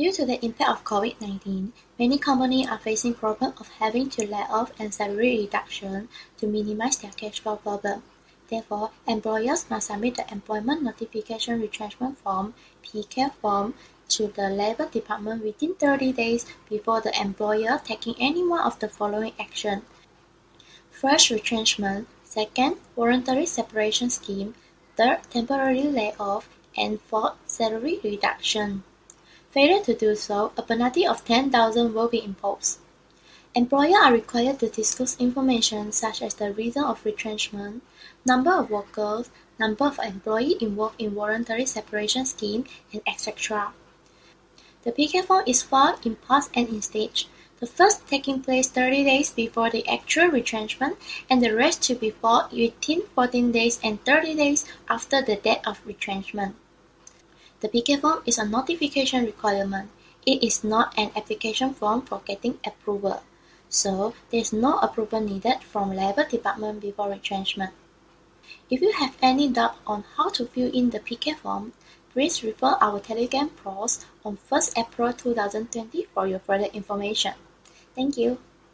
Due to the impact of COVID-19, many companies are facing problem of having to lay off and salary reduction to minimize their cash flow problem. Therefore, employers must submit the Employment Notification Retrenchment Form (PK form) to the Labor Department within 30 days before the employer taking any one of the following action. First, retrenchment. Second, voluntary separation scheme. Third, temporary layoff. And fourth, salary reduction. Failure to do so, a penalty of 10,000 will be imposed. Employers are required to disclose information such as the reason of retrenchment, number of workers, number of employees involved in voluntary separation scheme, and etc. The PK form is filed in parts and in stage, the first taking place 30 days before the actual retrenchment and the rest to be filed within 14 days and 30 days after the date of retrenchment. The PK form is a notification requirement. It is not an application form for getting approval, so there is no approval needed from Labor Department before retrenchment. If you have any doubt on how to fill in the PK form, please refer our Telegram post on 1st April 2020 for your further information. Thank you.